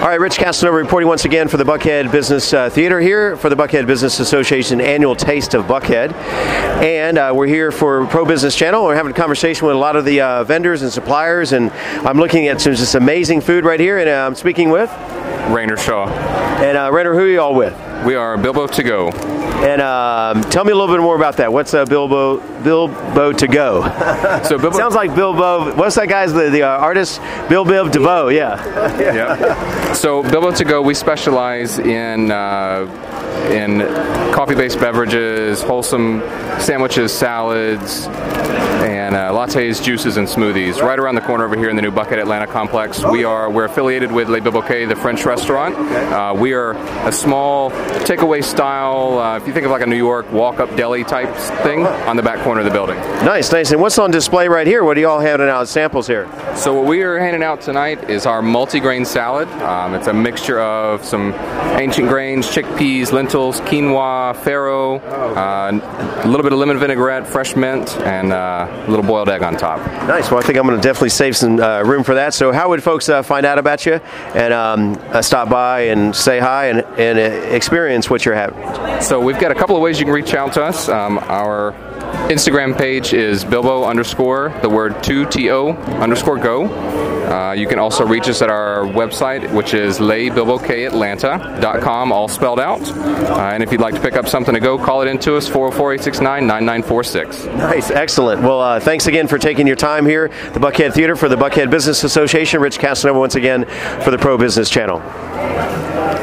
All right, Rich Casanova reporting once again for the Buckhead Business uh, Theater here for the Buckhead Business Association annual Taste of Buckhead. And uh, we're here for Pro Business Channel. We're having a conversation with a lot of the uh, vendors and suppliers, and I'm looking at some just amazing food right here, and uh, I'm speaking with. Rainer Shaw. And uh, Rainer, who are you all with? We are Bilbo to go. And um, tell me a little bit more about that. What's uh, Bilbo Bilbo to go? So Bilbo Sounds like Bilbo. What's that guy's the, the uh, artist? Bell Biv DeVoe. Yeah. Yep. So Bilbo to go, we specialize in uh, in coffee-based beverages, wholesome sandwiches, salads, and uh, lattes, juices, and smoothies. Right around the corner over here in the new Buckhead Atlanta complex, we are we're affiliated with Le Bilboquet, the French restaurant. Uh, we are a small takeaway style. Uh, if you think of like a New York walk-up deli type thing, on the back corner of the building. Nice, nice. And what's on display right here? What are you all handing out as samples here? So what we are handing out tonight is our multi-grain salad. Um, it's a mixture of some ancient grains, chickpeas, lentils, quinoa, farro, uh, a little bit of lemon vinaigrette, fresh mint, and uh, a little boiled egg on top. Nice. Well, I think I'm going to definitely save some uh, room for that. So, how would folks uh, find out about you and um, uh, stop by and say hi and, and uh, experience what you're having? So we've got a couple of ways you can reach out to us. Um, our Instagram page is Bilbo underscore the word two T O underscore go. Uh, you can also reach us at our website, which is lebilboquetatlanta.com, all spelled out. Uh, and if you'd like to pick up something to go, call it into us 404 869 9946. Nice, excellent. Well, uh, thanks again for taking your time here, the Buckhead Theater for the Buckhead Business Association. Rich Casanova once again for the Pro Business Channel.